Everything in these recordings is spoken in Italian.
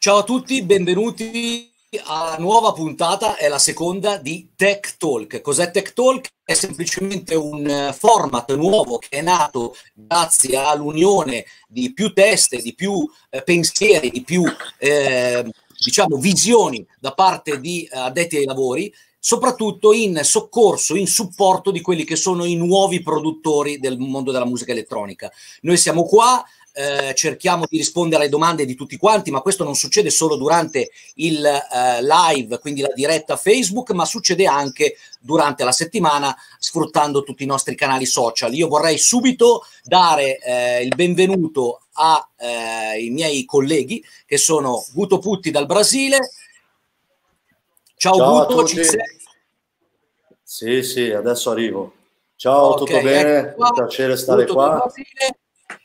Ciao a tutti, benvenuti alla nuova puntata, è la seconda di Tech Talk. Cos'è Tech Talk? È semplicemente un eh, format nuovo che è nato grazie all'unione di più teste, di più eh, pensieri, di più eh, diciamo visioni da parte di eh, addetti ai lavori soprattutto in soccorso, in supporto di quelli che sono i nuovi produttori del mondo della musica elettronica. Noi siamo qua eh, cerchiamo di rispondere alle domande di tutti quanti, ma questo non succede solo durante il eh, live, quindi la diretta Facebook, ma succede anche durante la settimana sfruttando tutti i nostri canali social. Io vorrei subito dare eh, il benvenuto ai eh, miei colleghi che sono Guto Putti dal Brasile. Ciao, Ciao Guto, ci sei? Sì, sì, adesso arrivo. Ciao, okay, tutto bene? Ecco qua, un piacere stare qua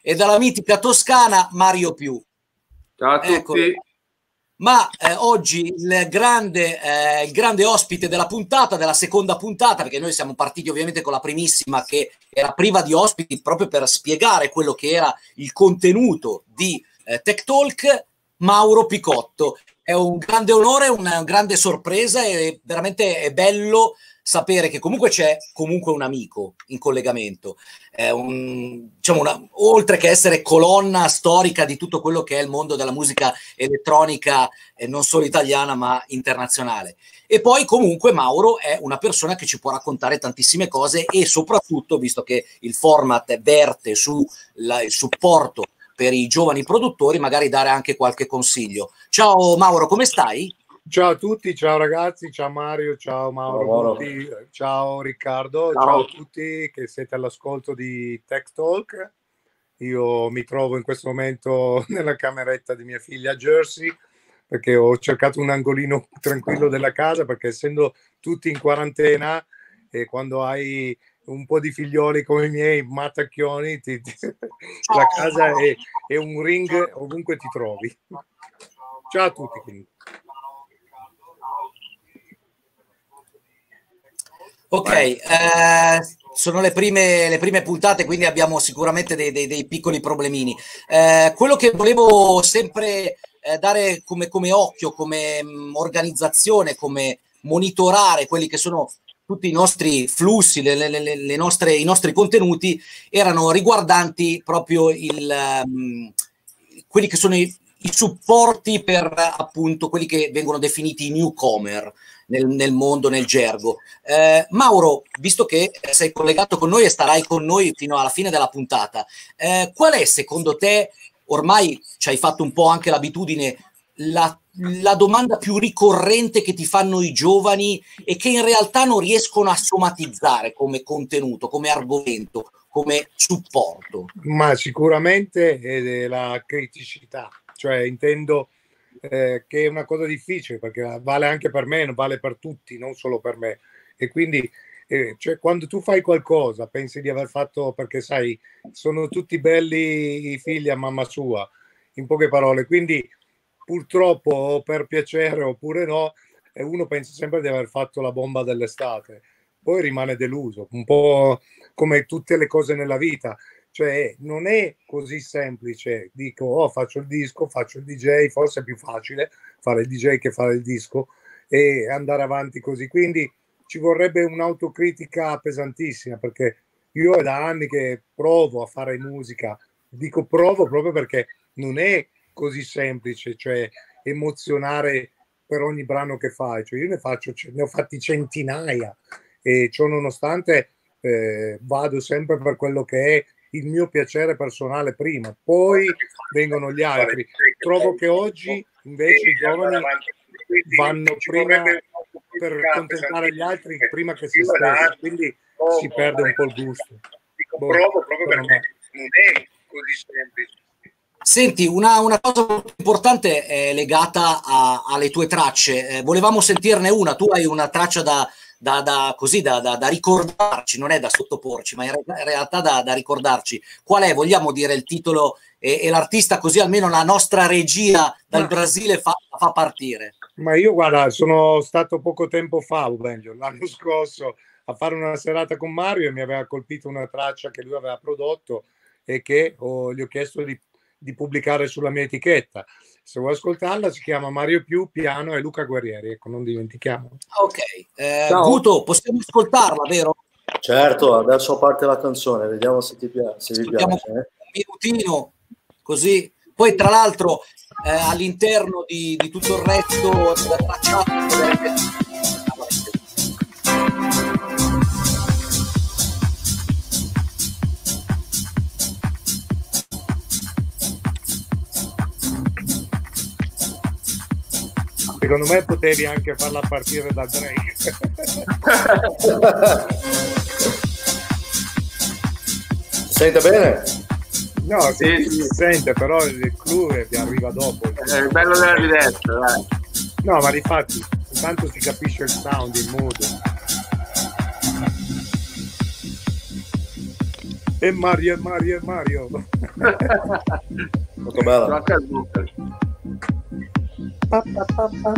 e dalla mitica Toscana Mario Più. Ciao a tutti. Ecco. Ma eh, oggi il grande, eh, il grande ospite della puntata, della seconda puntata, perché noi siamo partiti ovviamente con la primissima che era priva di ospiti proprio per spiegare quello che era il contenuto di eh, Tech Talk, Mauro Picotto. È un grande onore, una grande sorpresa e veramente è bello sapere che comunque c'è comunque un amico in collegamento, un, diciamo una, oltre che essere colonna storica di tutto quello che è il mondo della musica elettronica, eh, non solo italiana ma internazionale. E poi comunque Mauro è una persona che ci può raccontare tantissime cose e soprattutto, visto che il format verte sul supporto per i giovani produttori, magari dare anche qualche consiglio. Ciao Mauro, come stai? Ciao a tutti, ciao ragazzi, ciao Mario, ciao Mauro, ciao, ciao Riccardo, ciao. ciao. a tutti che siete all'ascolto di Tech Talk. Io mi trovo in questo momento nella cameretta di mia figlia Jersey perché ho cercato un angolino tranquillo della casa perché essendo tutti in quarantena e quando hai un po' di figlioli come i miei mattacchioni, ti, ti, la casa è, è, un ring ovunque ti trovi. Ciao a tutti. Quindi. Ok, eh, sono le prime, le prime, puntate, quindi abbiamo sicuramente dei, dei, dei piccoli problemini. Eh, quello che volevo sempre eh, dare come, come, occhio, come mh, mm, organizzazione, come monitorare quelli che sono tutti i nostri flussi, le, le, le nostre, i nostri contenuti, erano riguardanti proprio il, um, quelli che sono i, i supporti per appunto quelli che vengono definiti i newcomer nel, nel mondo, nel gergo. Eh, Mauro, visto che sei collegato con noi e starai con noi fino alla fine della puntata, eh, qual è secondo te, ormai ci hai fatto un po' anche l'abitudine, la, la domanda più ricorrente che ti fanno i giovani e che in realtà non riescono a somatizzare come contenuto, come argomento, come supporto? Ma sicuramente la criticità, cioè intendo eh, che è una cosa difficile perché vale anche per me, vale per tutti, non solo per me. E quindi eh, cioè, quando tu fai qualcosa, pensi di aver fatto perché sai, sono tutti belli i figli a mamma sua, in poche parole. Quindi purtroppo, per piacere oppure no, eh, uno pensa sempre di aver fatto la bomba dell'estate, poi rimane deluso, un po' come tutte le cose nella vita. Cioè, non è così semplice. Dico, oh, faccio il disco, faccio il DJ, forse è più facile fare il DJ che fare il disco e andare avanti così. Quindi ci vorrebbe un'autocritica pesantissima perché io da anni che provo a fare musica. Dico provo proprio perché non è così semplice, cioè emozionare per ogni brano che fai. Cioè, io ne, faccio, ne ho fatti centinaia e ciò nonostante eh, vado sempre per quello che è il mio piacere personale prima, poi vengono gli altri. Trovo che oggi invece i giovani vanno prima per contentare gli altri prima che si stessi, quindi si perde un po' il gusto. Boh, provo proprio perché non è così semplice. Senti, una, una, cosa molto importante è legata a, alle tue tracce. Eh, volevamo sentirne una. Tu hai una traccia da, da, da, così, da, da, ricordarci, non è da sottoporci, ma in, realtà da, ricordarci. Qual è? Vogliamo dire il titolo e, e, l'artista, così almeno la nostra regia dal Brasile fa, fa, partire. Ma io, guarda, sono stato poco tempo fa, Benjo, l'anno scorso, a fare una serata con Mario e mi aveva colpito una traccia che lui aveva prodotto e che oh, gli ho chiesto di, di pubblicare sulla mia etichetta. Se vuoi ascoltarla, si chiama Mario Più, Piano e Luca Guerrieri. Ecco, non dimentichiamo. Ok, eh, Guto, possiamo ascoltarla, vero? Certo, adesso parte la canzone, vediamo se ti piace. Se vi piace eh. Un minutino, così. Poi, tra l'altro, eh, all'interno di, di, tutto il resto della tracciata Secondo me potevi anche farla partire da Drake. Sente bene? No, sì, si sente, però il clou vi arriva dopo. È il bello della diretta, dai. No, ma infatti, intanto si capisce il sound, il mood. E Mario, e Mario, e Mario. Molto bella. Па-па-па-па.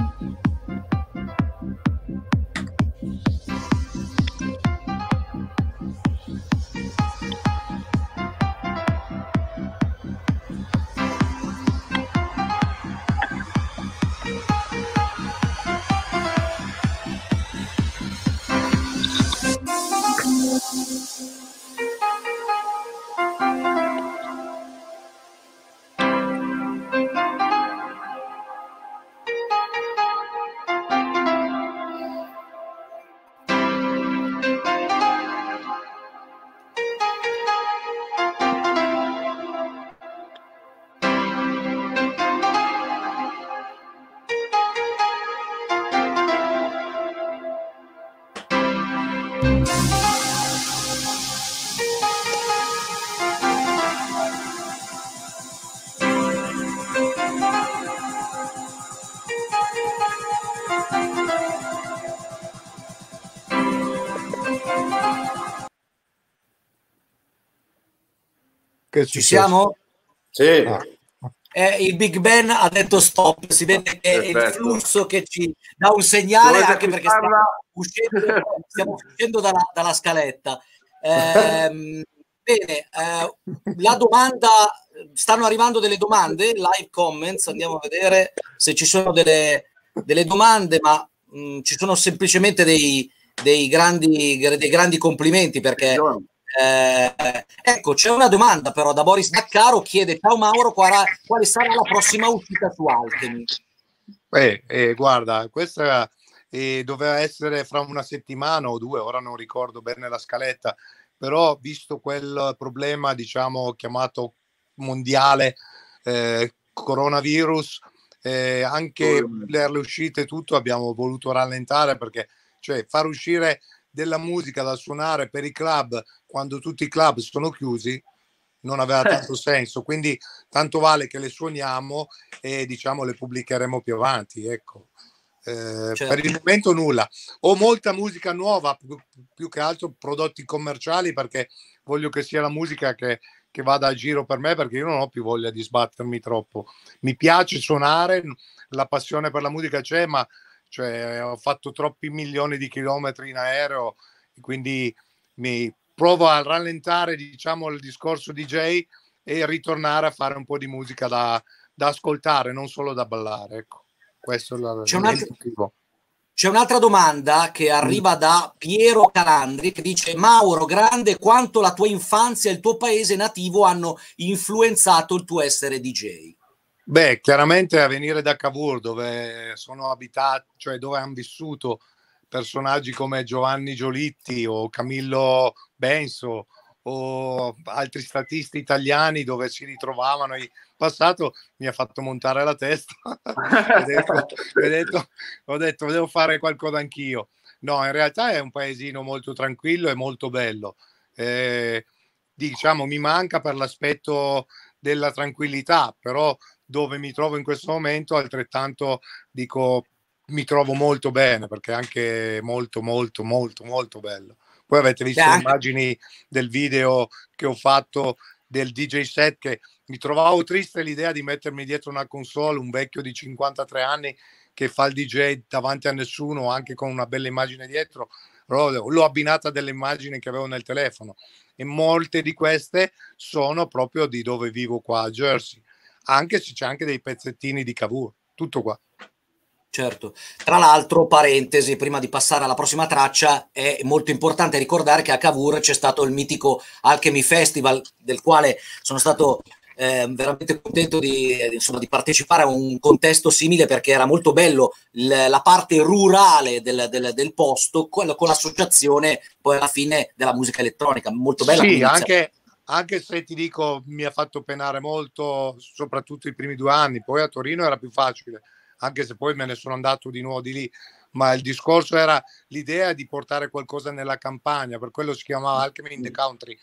Pa, Ci siamo? Sì. Ah. Eh, il Big Ben ha detto stop, si vede che Perfetto. è il flusso che ci dà un segnale anche perché stiamo uscendo, stiamo uscendo dalla, dalla, scaletta. Eh, bene, eh, la domanda, stanno arrivando delle domande, live comments, andiamo a vedere se ci sono delle, delle domande, ma mh, mm, ci sono semplicemente dei, dei, grandi, dei grandi complimenti perché eh, ecco, c'è una domanda però da Boris Daccaro, chiede ciao Mauro, quale, sarà la prossima uscita su Alchemy? Eh, eh, guarda, questa eh, doveva essere fra una settimana o due, ora non ricordo bene la scaletta, però visto quel problema, diciamo, chiamato mondiale, eh, coronavirus, eh, anche per le uscite e tutto abbiamo voluto rallentare perché cioè far uscire della musica da suonare per i club quando tutti i club sono chiusi non aveva eh. tanto senso quindi tanto vale che le suoniamo e diciamo le pubblicheremo più avanti ecco eh, certo. per il momento nulla ho molta musica nuova più, più, che altro prodotti commerciali perché voglio che sia la musica che, che vada a giro per me perché io non ho più voglia di sbattermi troppo mi piace suonare la passione per la musica c'è ma cioè ho fatto troppi milioni di chilometri in aereo, quindi mi provo a rallentare diciamo il discorso DJ e ritornare a fare un po' di musica da, da ascoltare, non solo da ballare. Ecco, questo è la, c'è, un'altra, c'è un'altra domanda che arriva da Piero Calandri che dice Mauro, grande quanto la tua infanzia e il tuo paese nativo hanno influenzato il tuo essere DJ. Beh, chiaramente a venire da Cavour, dove sono abitati, cioè dove hanno vissuto personaggi come Giovanni Giolitti o Camillo Benso o altri statisti italiani dove si ritrovavano. In passato mi ha fatto montare la testa. Ho, detto, ho, detto, ho detto devo fare qualcosa anch'io no in realtà è un paesino molto tranquillo e molto bello. Eh, diciamo mi manca per l'aspetto della tranquillità però dove mi trovo in questo momento, altrettanto dico mi trovo molto bene perché è anche molto molto molto molto bello. Poi avete visto le immagini del video che ho fatto del DJ set che mi trovavo triste l'idea di mettermi dietro una console, un vecchio di 53 anni che fa il DJ davanti a nessuno, anche con una bella immagine dietro, l'ho abbinata delle immagini che avevo nel telefono. E molte di queste sono proprio di dove vivo qua a Jersey. Anche se c'è anche dei pezzettini di Cavour, tutto qua. Certo. Tra l'altro, parentesi, prima di passare alla prossima traccia, è molto importante ricordare che a Cavour c'è stato il mitico Alchemy Festival, del quale sono stato eh, veramente contento di, insomma, di, partecipare a un contesto simile perché era molto bello l- la parte rurale del, del, del posto con, con, l'associazione poi alla fine della musica elettronica, molto bella. Sì, anche, anche se ti dico mi ha fatto penare molto, soprattutto i primi due anni, poi a Torino era più facile anche se poi me ne sono andato di nuovo di lì, ma il discorso era l'idea di portare qualcosa nella campagna, per quello si chiamava Alchemy in the Country,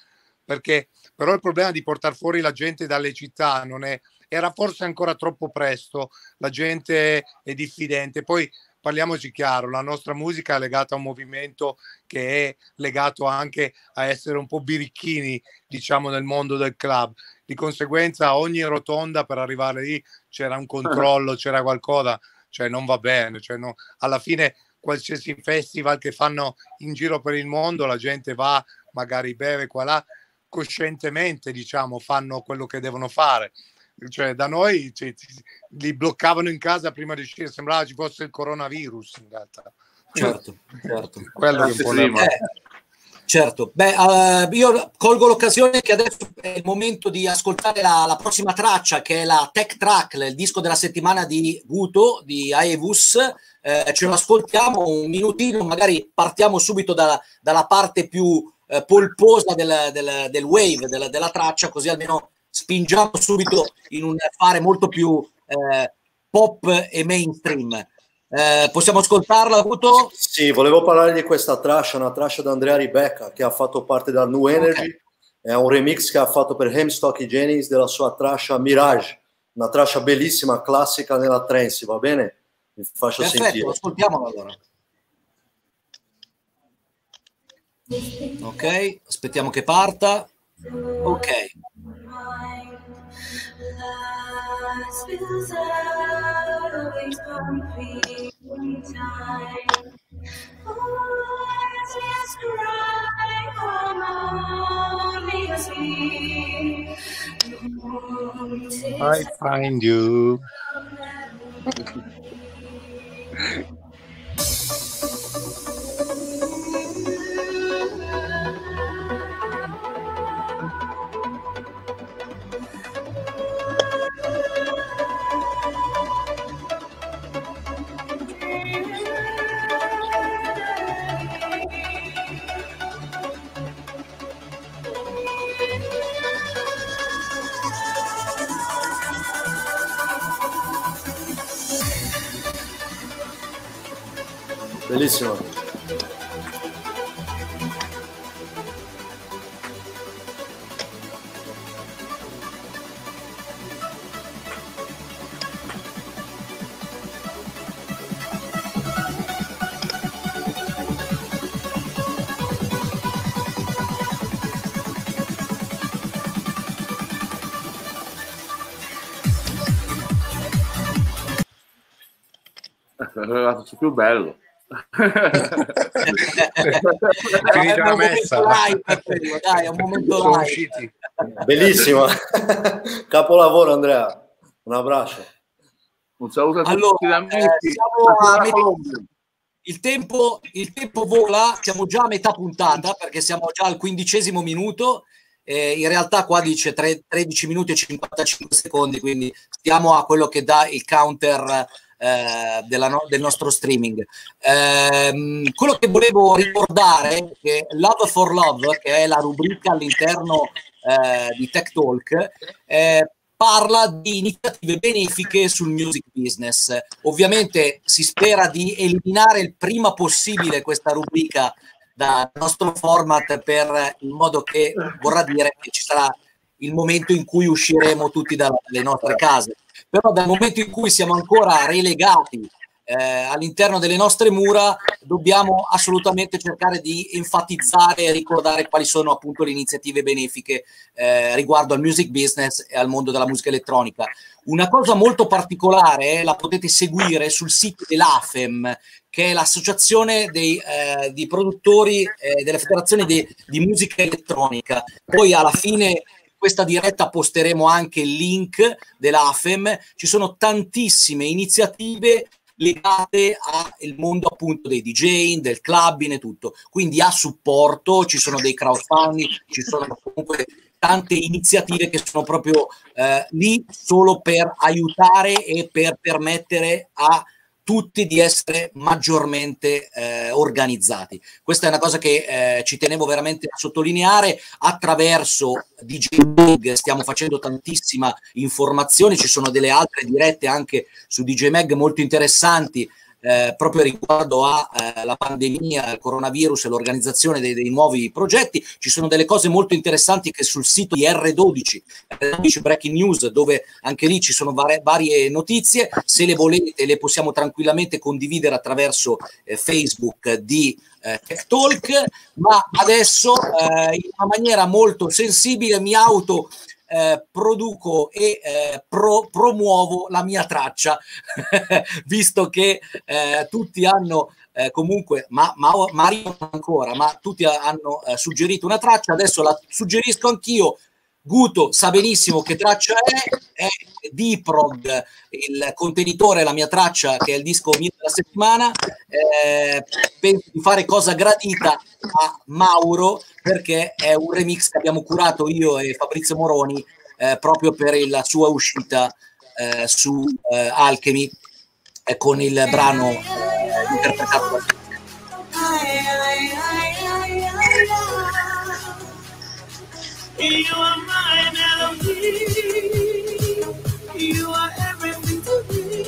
perché però il problema di portare fuori la gente dalle città non è, era forse ancora troppo presto, la gente è diffidente, poi parliamoci chiaro, la nostra musica è legata a un movimento che è legato anche a essere un po' birichini, diciamo, nel mondo del club. Di conseguenza, ogni rotonda per arrivare lì c'era un controllo, c'era qualcosa, cioè non va bene. Cioè no, alla fine, qualsiasi festival che fanno in giro per il mondo, la gente va, magari beve qua là, coscientemente, diciamo, fanno quello che devono fare cioè da noi cioè, li bloccavano in casa prima di uscire, sembrava ci fosse il coronavirus in realtà. Certo, certo. Quello è un po' la... eh, certo, beh, uh, io colgo l'occasione che adesso è il momento di ascoltare la, la, prossima traccia che è la Tech Track, il disco della settimana di Guto, di Aevus. Eh, ce lo ascoltiamo un minutino, magari partiamo subito da, dalla parte più eh, polposa del, del, del wave, della, della traccia, così almeno spingiamo subito in un fare molto più eh, pop e mainstream. Eh, possiamo ascoltarla, Avuto? Sì, volevo parlare di questa traccia, una traccia da Andrea Ribecca che ha fatto parte da New Energy. Okay. È un remix che ha fatto per Hemstock Jennings della sua traccia Mirage, una traccia bellissima, classica nella trance, va bene? Vi faccio Perfetto, sentire. ascoltiamola allora. Ok, aspettiamo che parta. Ok. spills out, always harmoniously. I find you. Bellissimo. Era più bello. Finita la messa. Live, dai, è un momento Sono live. usciti. Bellissimo. Capolavoro Andrea. Un abbraccio. Un saluto a allora, tutti amici. Eh, il tempo, il tempo vola, siamo già a metà puntata perché siamo già al quindicesimo minuto. Eh, in realtà qua dice 3, 13 minuti e 55 secondi, quindi stiamo a quello che dà il counter eh, no- del nostro streaming. Eh, quello che volevo ricordare è che Love for Love, che è la rubrica all'interno eh, di Tech Talk, eh, parla di iniziative benefiche sul music business. Ovviamente si spera di eliminare il prima possibile questa rubrica dal nostro format per in modo che vorrà dire che ci sarà il momento in cui usciremo tutti dalle nostre case però dal momento in cui siamo ancora relegati eh, all'interno delle nostre mura dobbiamo assolutamente cercare di enfatizzare e ricordare quali sono appunto le iniziative benefiche eh, riguardo al music business e al mondo della musica elettronica. Una cosa molto particolare eh, la potete seguire sul sito dell'AFEM, che è l'associazione dei eh, di produttori eh, delle federazioni di, di musica elettronica. Poi alla fine questa diretta posteremo anche il link dell'AFEM. Ci sono tantissime iniziative legate al mondo appunto dei DJ, del clubbing e tutto. Quindi a supporto ci sono dei crowdfunding, ci sono comunque tante iniziative che sono proprio eh, lì solo per aiutare e per permettere a tutti di essere maggiormente eh, organizzati. Questa è una cosa che eh, ci tenevo veramente a sottolineare. Attraverso DJ Mag stiamo facendo tantissima informazione, ci sono delle altre dirette anche su DJ Mag molto interessanti eh, proprio riguardo alla eh, pandemia, al coronavirus e l'organizzazione dei, dei, nuovi progetti. Ci sono delle cose molto interessanti che sul sito di R12, R12 Breaking News, dove anche lì ci sono varie, varie notizie. Se le volete, le possiamo tranquillamente condividere attraverso eh, Facebook di eh, Tech Talk. Ma adesso, eh, in una maniera molto sensibile, mi auto eh, produco e eh, pro, promuovo la mia traccia, visto che eh, tutti hanno eh, comunque, ma, ma, Mario ancora, ma tutti hanno eh, suggerito una traccia, adesso la suggerisco anch'io. Guto sa benissimo che traccia è, è Diprog, il contenitore, la mia traccia che è il disco mio della settimana. Eh, penso di fare cosa gradita a Mauro perché è un remix che abbiamo curato io e Fabrizio Moroni eh, proprio per la sua uscita eh, su eh, Alchemy eh, con il brano eh, interpretato da You are my melody. You are everything to me.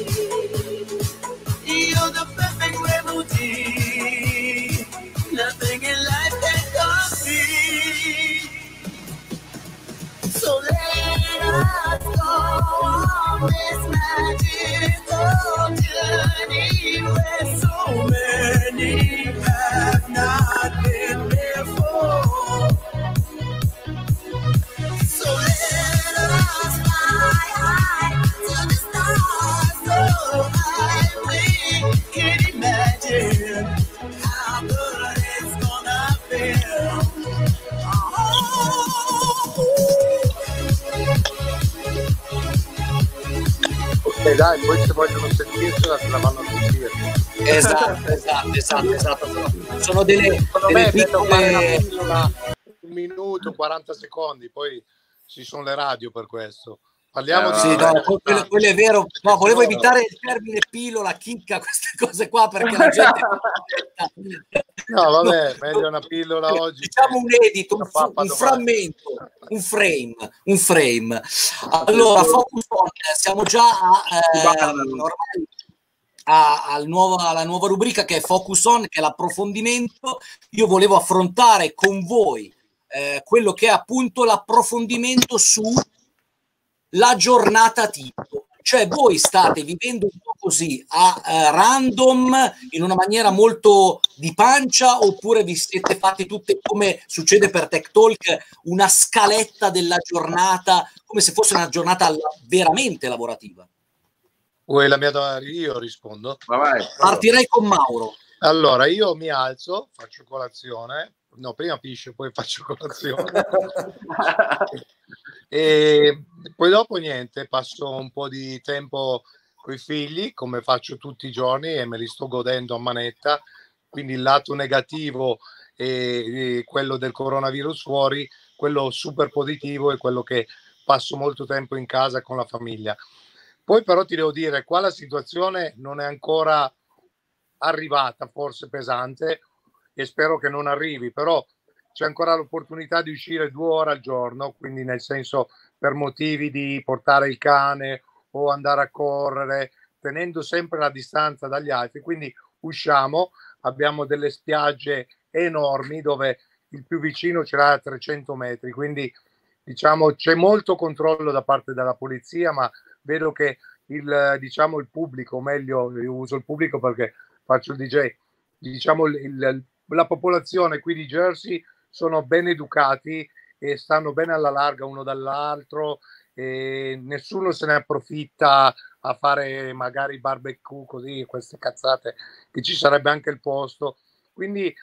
You're the perfect remedy. Nothing in life can copy. So let us go on this magical journey where so many have not been imagine how good it's gonna feel. Dai, poi se vogliono sentirsela se la vanno a sentire. Esatto, esatto, esatto, esatto. Sono delle, Secondo delle me piccole... pillola un minuto, 40 secondi, poi ci sono le radio per questo. Parliamo di... Sì, no, quello, quello è vero. No, volevo evitare il termine pillola, chicca, queste cose qua, perché la gente... No, vabbè, meglio una pillola oggi. Diciamo un edito, un, un frammento, un frame, un frame. Allora, focus on, siamo già a, eh, ormai a- al nuovo- alla nuova rubrica che è Focus On, che è l'approfondimento. Io volevo affrontare con voi eh, quello che è appunto l'approfondimento su la giornata tipo. Cioè voi state vivendo un po' così a eh, random in una maniera molto di pancia oppure vi siete fatti tutte come succede per Tech Talk una scaletta della giornata come se fosse una giornata veramente lavorativa. Vuoi la mia domanda? Io rispondo. Ma vai. Partirei con Mauro. Allora, io mi alzo, faccio colazione. No, prima piscio, poi faccio colazione. e poi dopo niente, passo un po' di tempo con i figli, come faccio tutti i giorni e me li sto godendo a manetta. Quindi il lato negativo e, e quello del coronavirus fuori, quello super positivo è quello che passo molto tempo in casa con la famiglia. Poi però ti devo dire, qua la situazione non è ancora arrivata, forse pesante, e spero che non arrivi, però c'è ancora l'opportunità di uscire due ore al giorno, quindi nel senso per motivi di portare il cane o andare a correre, tenendo sempre la distanza dagli altri. Quindi usciamo, abbiamo delle spiagge enormi dove il più vicino ce l'ha a 300 metri, quindi diciamo c'è molto controllo da parte della polizia, ma vedo che il, diciamo, il pubblico, meglio, io uso il pubblico perché faccio il DJ, diciamo il- la popolazione qui di Jersey sono ben educati e stanno bene alla larga uno dall'altro e nessuno se ne approfitta a fare magari barbecue così, queste cazzate, che ci sarebbe anche il posto. Quindi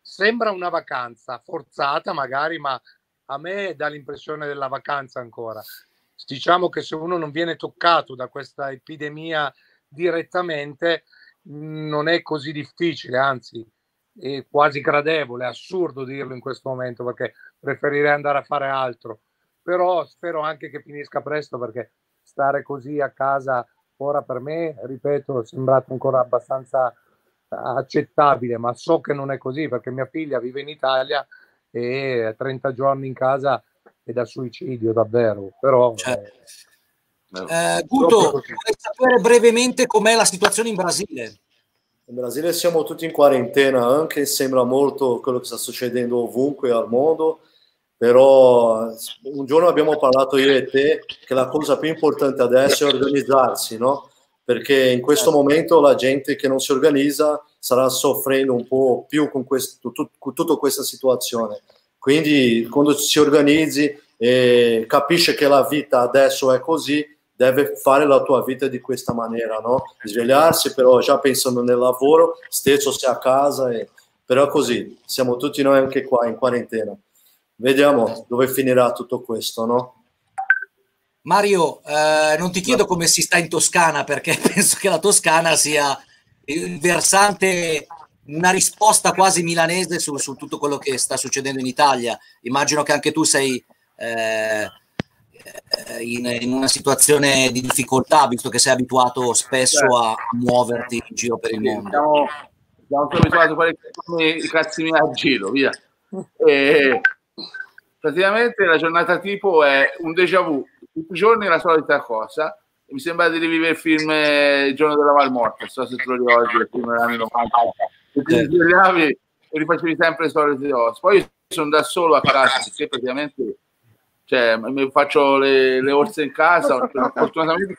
sembra una vacanza forzata magari, ma a me dà l'impressione della vacanza ancora. Diciamo che se uno non viene toccato da questa epidemia direttamente, non è così difficile, anzi è quasi gradevole, assurdo dirlo in questo momento perché preferirei andare a fare altro. Però spero anche che finisca presto perché stare così a casa ora per me, ripeto, è sembrato ancora abbastanza accettabile, ma so che non è così perché mia figlia vive in Italia e 30 giorni in casa è da suicidio davvero, però... Cioè, eh, Guto, vorrei sapere brevemente com'è la situazione in Brasile. In Brasile siamo tutti in quarantena, anche sembra molto quello che sta succedendo ovunque al mondo, però un giorno abbiamo parlato io e te che la cosa più importante adesso è organizzarsi, no? Perché in questo certo. momento la gente che non si organizza starà soffrendo un po' più con, questo, tut, con tutta questa situazione. Quindi quando si organizzi e capisce che la vita adesso è così, deve fare la tua vita di questa maniera, no? Svegliarsi però già pensando nel lavoro, stesso se a casa, e... però così, siamo tutti noi anche qua in quarantena. Vediamo dove finirà tutto questo, no? Mario, eh, non ti chiedo come si sta in Toscana perché penso che la Toscana sia il versante, una risposta quasi milanese su, su tutto quello che sta succedendo in Italia. Immagino che anche tu sei eh, in, in, una situazione di difficoltà, visto che sei abituato spesso certo. a muoverti in giro per il mondo. Siamo, siamo abituati a fare i cazzi miei a giro, via. E praticamente la giornata tipo è un déjà vu, tutti i giorni la solita cosa. Mi sembra di rivivere il film eh, Il giorno della Malmorte, so se te lo ricordi, il film degli anni 90. E ti svegliavi e rifacevi sempre le solite cose. Poi sono da solo a casa, perché praticamente cioè, mi faccio le, le orse in casa, fortunatamente,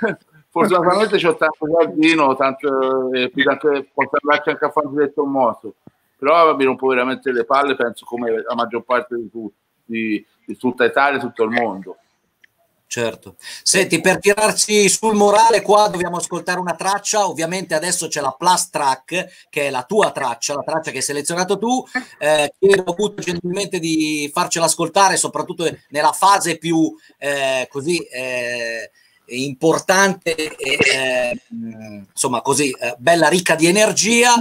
fortunatamente ho tanto giardino, tanto, eh, anche, posso andarci anche a fare un diretto moto, però mi rompo veramente le palle, penso come la maggior parte di, di, di tutta Italia e tutto il mondo. Certo. Senti, per tirarci sul morale, qua dobbiamo ascoltare una traccia. Ovviamente adesso c'è la Plus Track, che è la tua traccia, la traccia che hai selezionato tu. Eh, chiedo appunto gentilmente di farcela ascoltare, soprattutto nella fase più eh, così eh, importante, e, insomma, così eh, bella, ricca di energia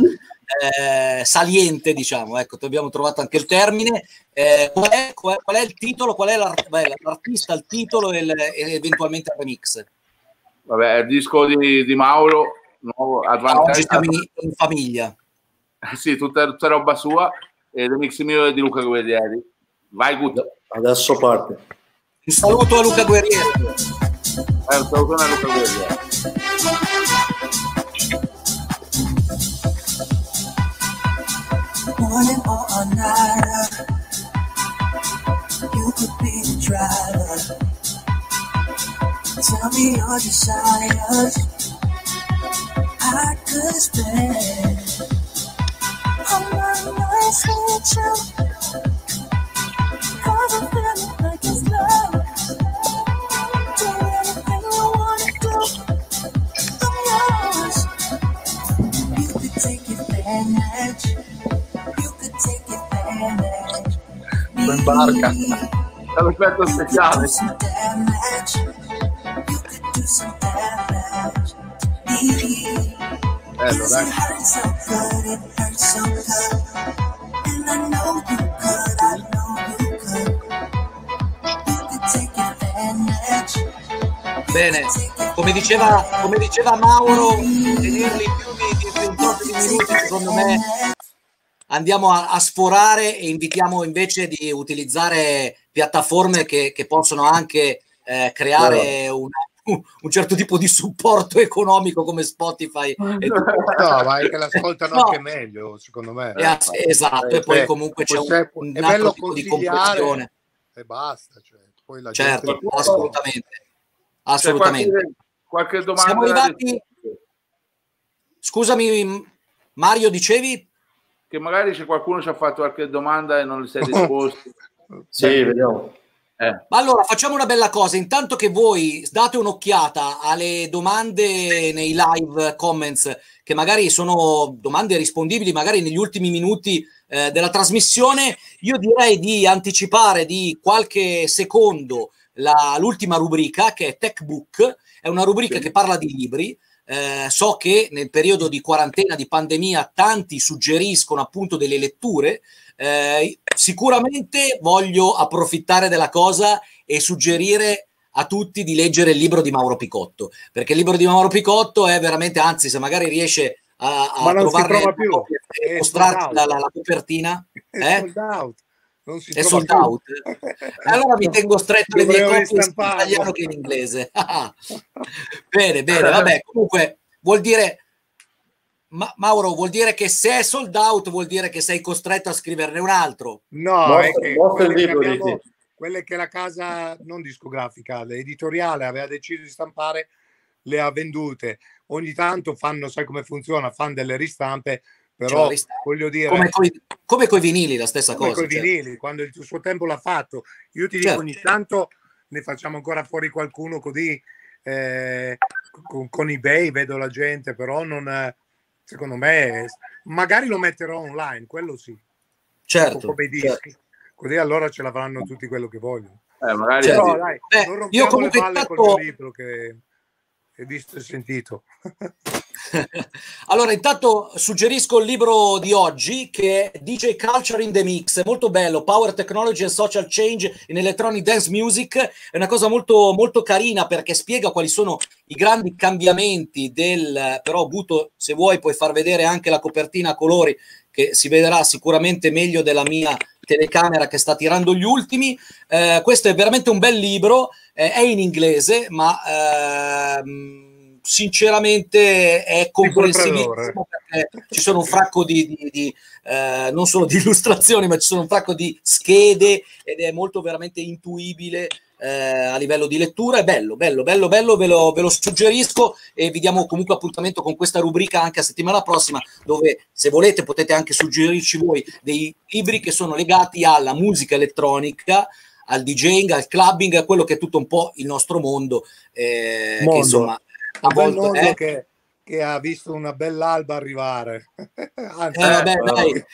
eh, saliente, diciamo, ecco, abbiamo trovato anche il termine. Eh, qual, è, qual, qual, è, il titolo, qual è l'art- l'artista, il titolo e, il, e, eventualmente il remix? Vabbè, il disco di, di Mauro, nuovo Advantage. Oggi siamo in, in famiglia. Sì, tutta, tutta, roba sua e il remix mio è di Luca Guerrieri. Vai, Good. Adesso parte. Un saluto a Luca Guerrieri. Eh, un saluto a Luca Guerrieri. Morning or a nighter. You could be the driver. Tell me your desires. I could spend all my nights with you. Cause feeling like it's love. Do anything wanna do. Oh, I'm yours. You could take. In barca all'effetto speciale. Bello dai. Bene, come diceva, come diceva Mauro, tenerli più di, di un tot di minuti secondo me andiamo a, a, sforare e invitiamo invece di utilizzare piattaforme che, che possono anche eh, creare un, un, certo tipo di supporto economico come Spotify. E no, ma è che l'ascoltano no. anche meglio, secondo me. Eh, esatto, eh, e poi comunque c'è un, un altro tipo di compressione. E basta. Cioè, poi la certo, gente... assolutamente. Assolutamente. Qualche, qualche domanda? Siamo arrivati... Scusami, Mario, dicevi? Che magari c'è qualcuno ci ha fatto qualche domanda e non li sei disposto. sì, vediamo. Eh. allora facciamo una bella cosa. Intanto che voi date un'occhiata alle domande nei live comments, che magari sono domande rispondibili, magari negli ultimi minuti eh, della trasmissione, io direi di anticipare di qualche secondo la, l'ultima rubrica che è Tech Book, è una rubrica che parla di libri. Eh, so che nel periodo di quarantena, di pandemia, tanti suggeriscono appunto delle letture. Eh, sicuramente voglio approfittare della cosa e suggerire a tutti di leggere il libro di Mauro Picotto, perché il libro di Mauro Picotto è veramente, anzi, se magari riesce a, a trovarne e mostrarti la, la, la, copertina, è eh? Non si è sold più. out. allora mi tengo stretto le mie copie sia in italiano che in inglese. bene, bene, vabbè, comunque vuol dire ma, Mauro, vuol dire che se è sold out vuol dire che sei costretto a scriverne un altro? No, no è che quelle, che abbiamo, quelle che la casa non discografica, l'editoriale aveva deciso di stampare, le ha vendute. Ogni tanto fanno, sai come funziona, fanno delle ristampe, però cioè, voglio dire... Come coi, come coi vinili, la stessa come cosa. Come coi vinili, quando il suo tempo l'ha fatto. Io ti dico, certo. ogni tanto ne facciamo ancora fuori qualcuno così, eh, con, con eBay, vedo la gente, però non secondo me magari lo metterò online, quello sì. Certo. Come dischi. Certo. Così allora ce l'avranno tutti quello che vogliono. Eh, magari certo. Però, dai, eh, io comunque le palle tanto... libro che hai visto e sentito. allora, intanto suggerisco il libro di oggi che è DJ Culture in the Mix, molto bello, Power Technology and Social Change in Electronic Dance Music, è una cosa molto, molto carina perché spiega quali sono i grandi cambiamenti del, però Buto, se vuoi puoi far vedere anche la copertina a colori che si vedrà sicuramente meglio della mia telecamera che sta tirando gli ultimi. Eh, questo è veramente un bel libro, eh, è in inglese, ma... Ehm, sinceramente è comprensibilissimo perché ci sono un fracco di, di, di eh, non solo di illustrazioni, ma ci sono un fracco di schede ed è molto veramente intuibile eh, a livello di lettura. È bello, bello, bello, bello, ve lo, ve lo, suggerisco e vi diamo comunque appuntamento con questa rubrica anche a settimana prossima, dove se volete potete anche suggerirci voi dei libri che sono legati alla musica elettronica al DJing, al clubbing, a quello che è tutto un po' il nostro mondo, eh, mondo. che insomma bel mondo eh? che, che, ha visto una bell'alba arrivare. Anzi, eh, vabbè, dai.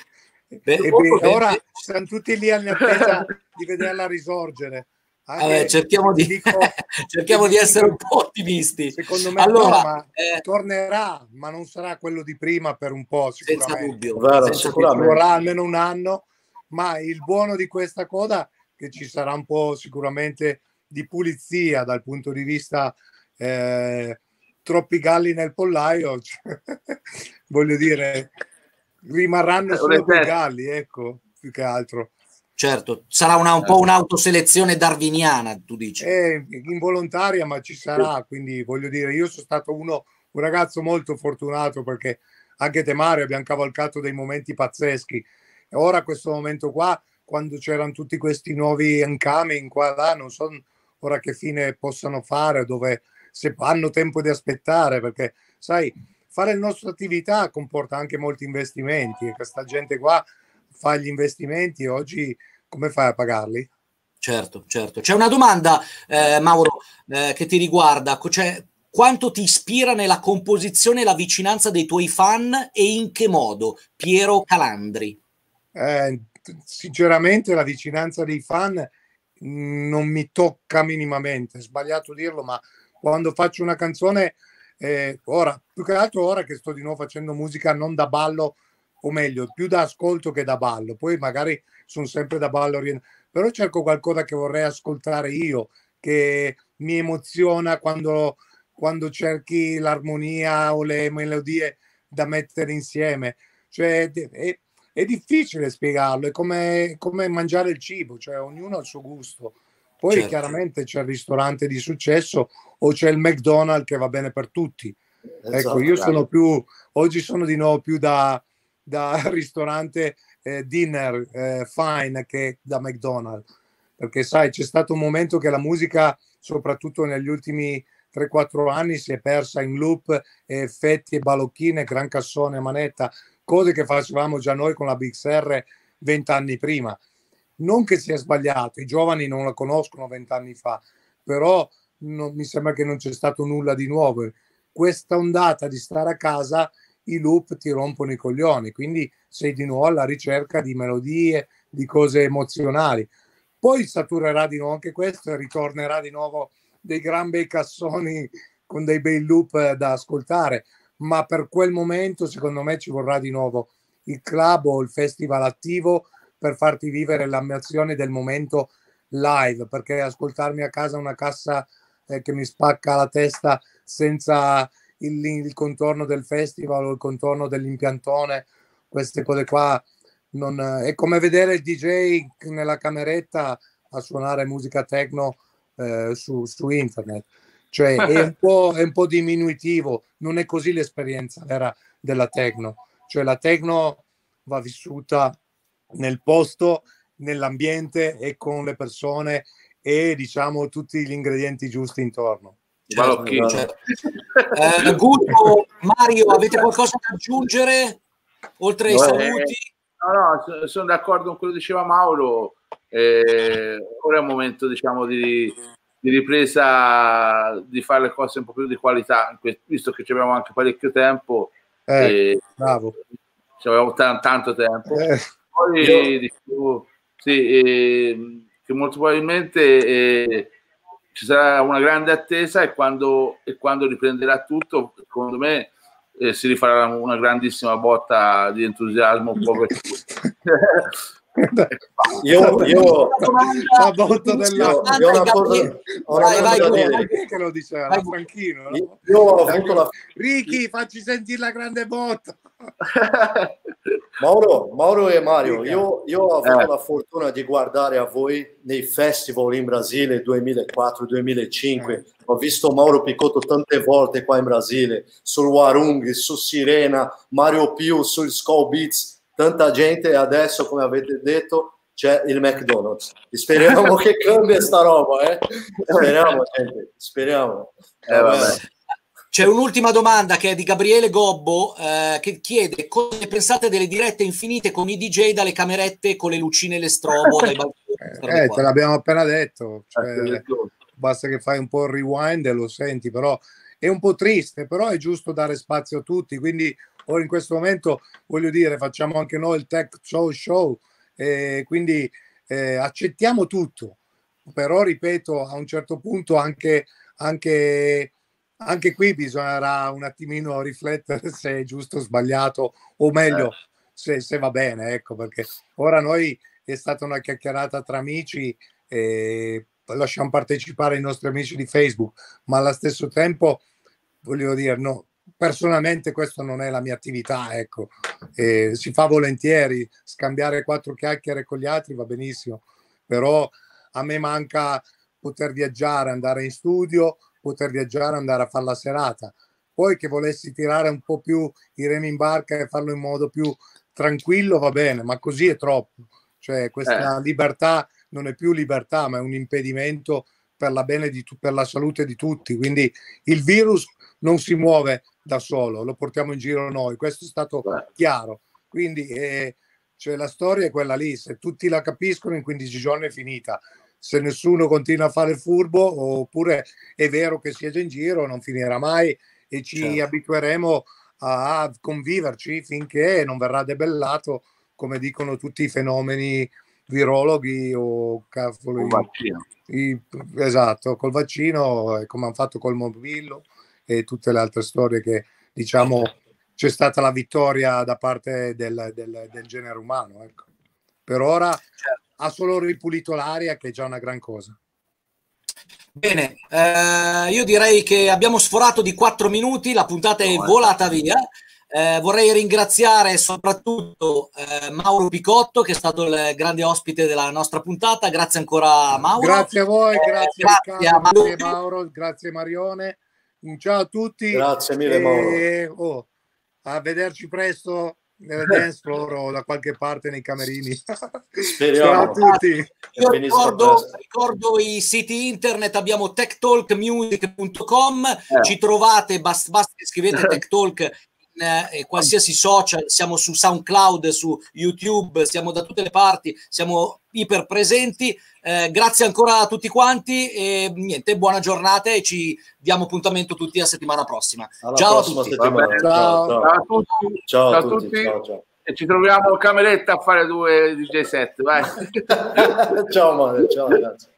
Beh, ora siamo tutti lì in attesa di vederla risorgere. Vabbè, cerchiamo, di, dico, cerchiamo di, essere un po' ottimisti. Secondo me allora, no, eh, tornerà, ma non sarà quello di prima per un po'. Senza dubbio. Vero, senza sicuramente. Vorrà almeno un anno, ma il buono di questa coda è che ci sarà un po' sicuramente di pulizia dal punto di vista eh, troppi galli nel pollaio, cioè, voglio dire, rimarranno solo due galli, ecco, più che altro. Certo, sarà una, un po' un'autoselezione darwiniana, tu dici. È involontaria, ma ci sarà, quindi voglio dire, io sono stato uno, un ragazzo molto fortunato perché anche te Mario abbiamo cavalcato dei momenti pazzeschi. E ora questo momento qua, quando c'erano tutti questi nuovi incoming qua là, non so ora che fine possano fare, dove se hanno tempo di aspettare, perché sai, fare la nostra attività comporta anche molti investimenti e questa gente qua fa gli investimenti oggi come fai a pagarli? Certo, certo. C'è una domanda, eh, Mauro, eh, che ti riguarda, cioè quanto ti ispira nella composizione la vicinanza dei tuoi fan e in che modo? Piero Calandri. Eh, sinceramente la vicinanza dei fan non mi tocca minimamente, è sbagliato dirlo, ma quando faccio una canzone, eh, ora, più che altro ora che sto di nuovo facendo musica non da ballo, o meglio, più da ascolto che da ballo, poi magari sono sempre da ballo, però cerco qualcosa che vorrei ascoltare io, che mi emoziona quando, quando cerchi l'armonia o le melodie da mettere insieme. Cioè, è, è difficile spiegarlo, è come, come mangiare il cibo, cioè ognuno ha il suo gusto. Poi certo. chiaramente c'è il ristorante di successo o c'è il McDonald's che va bene per tutti. Esatto, ecco, io sono più, oggi sono di nuovo più da, da ristorante eh, dinner eh, fine che da McDonald's. Perché sai, c'è stato un momento che la musica, soprattutto negli ultimi 3-4 anni, si è persa in loop, effetti e balocchine, gran cassone, manetta, cose che facevamo già noi con la BXR 20 anni prima non che sia sbagliato, i giovani non la conoscono vent'anni fa, però non, mi sembra che non c'è stato nulla di nuovo. Questa ondata di stare a casa i loop ti rompono i coglioni, quindi sei di nuovo alla ricerca di melodie, di cose emozionali. Poi saturerà di nuovo anche questo e ritornerà di nuovo dei gran bei cassoni con dei bei loop da ascoltare, ma per quel momento secondo me ci vorrà di nuovo il club o il festival attivo per farti vivere l'ambizione del momento live, perché ascoltarmi a casa una cassa eh, che mi spacca la testa senza il, il, contorno del festival o il contorno dell'impiantone, queste cose qua, non, eh, è come vedere il DJ nella cameretta a suonare musica techno eh, su, su internet. Cioè è un, po', è un po' diminuitivo, non è così l'esperienza vera della techno. Cioè la techno va vissuta nel posto, nell'ambiente e con le persone e diciamo tutti gli ingredienti giusti intorno. Certo, certo. Eh, Guto, Mario, avete qualcosa da aggiungere oltre ai no, saluti? no, no, sono d'accordo con quello che diceva Mauro. Eh, ora è un momento, diciamo, di, di, ripresa, di fare le cose un po' più di qualità, visto che abbiamo anche parecchio tempo. Eh, bravo. Avevamo t- tanto tempo. Eh, Poi, dicevo, sì, eh, che molto probabilmente eh, ci sarà una grande attesa e quando, e quando riprenderà tutto, secondo me eh, si rifarà una grandissima botta di entusiasmo io, io la botta della io, una cosa, vai, vai, vai, che lo diceva vai. Franchino no? io ho avuto la Ricky facci sentire la grande botta. Mauro, Mauro e Mario io, io ho avuto eh. la fortuna di guardare a voi nei festival in Brasile 2004-2005 eh. ho visto Mauro Picotto tante volte qua in Brasile sul Warung, su Sirena Mario Piu sul Skull Beats tanta gente e adesso, come avete detto, c'è il McDonald's. Speriamo che cambia sta roba, eh? Speriamo, gente, speriamo. Eh, C'è un'ultima domanda che è di Gabriele Gobbo eh, che chiede cosa pensate delle dirette infinite con i DJ dalle camerette con le lucine e le strobo. dai eh, te l'abbiamo appena detto. Cioè, basta che fai un po' il rewind e lo senti, però è un po' triste, però è giusto dare spazio a tutti. Quindi Ora in questo momento voglio dire, facciamo anche noi il tech show show, eh, quindi eh, accettiamo tutto, però ripeto, a un certo punto anche, anche, anche qui bisognerà un attimino riflettere se è giusto o sbagliato, o meglio, se, se va bene, ecco, perché ora noi è stata una chiacchierata tra amici. E lasciamo partecipare i nostri amici di Facebook, ma allo stesso tempo voglio dire, no, personalmente questa non è la mia attività, ecco, eh, si fa volentieri, scambiare quattro chiacchiere con gli altri va benissimo, però a me manca poter viaggiare, andare in studio, poter viaggiare, andare a fare la serata. Poi che volessi tirare un po' più i remi in barca e farlo in modo più tranquillo va bene, ma così è troppo. Cioè questa eh. libertà non è più libertà, ma è un impedimento per la, bene di tu, per la salute di tutti. Quindi il virus non si muove da solo, lo portiamo in giro noi, questo è stato chiaro. Quindi eh, cioè, la storia è quella lì, se tutti la capiscono in 15 giorni è finita. Se nessuno continua a fare il furbo, oppure è vero che si è già in giro, non finirà mai e ci certo. abitueremo a conviverci finché non verrà debellato, come dicono tutti i fenomeni virologhi o cavolo, i, i, esatto, col vaccino, come hanno fatto col mobillo e tutte le altre storie che diciamo c'è stata la vittoria da parte del, del, del genere umano. Ecco. Per ora certo. ha solo ripulito l'aria, che è già una gran cosa. Bene, eh, io direi che abbiamo sforato di quattro minuti, la puntata è volata via. Eh, vorrei ringraziare soprattutto eh, Mauro Picotto che è stato il grande ospite della nostra puntata. Grazie ancora Mauro. Grazie a voi, grazie, grazie, Riccardo, grazie Mauro, grazie Marione. Un ciao a tutti. Grazie mille, Mauro. Oh, a vederci presto nel dance floor o da qualche parte nei camerini. Speriamo. Ciao a tutti. Io ricordo, ricordo, i siti internet, abbiamo techtalkmusic.com, eh. ci trovate, basta, basta scrivete techtalk eh, qualsiasi social, siamo su SoundCloud, su YouTube, siamo da tutte le parti, siamo iper presenti. Eh, grazie ancora a tutti quanti e niente, buona giornata e ci diamo appuntamento tutti la settimana prossima. Alla ciao a tutti. Ciao. Ciao, Ciao a tutti. ciao. A tutti. Ciao, ciao. E ci troviamo a cameretta a fare due DJ set. Vai. ciao, Mane, ciao ragazzi.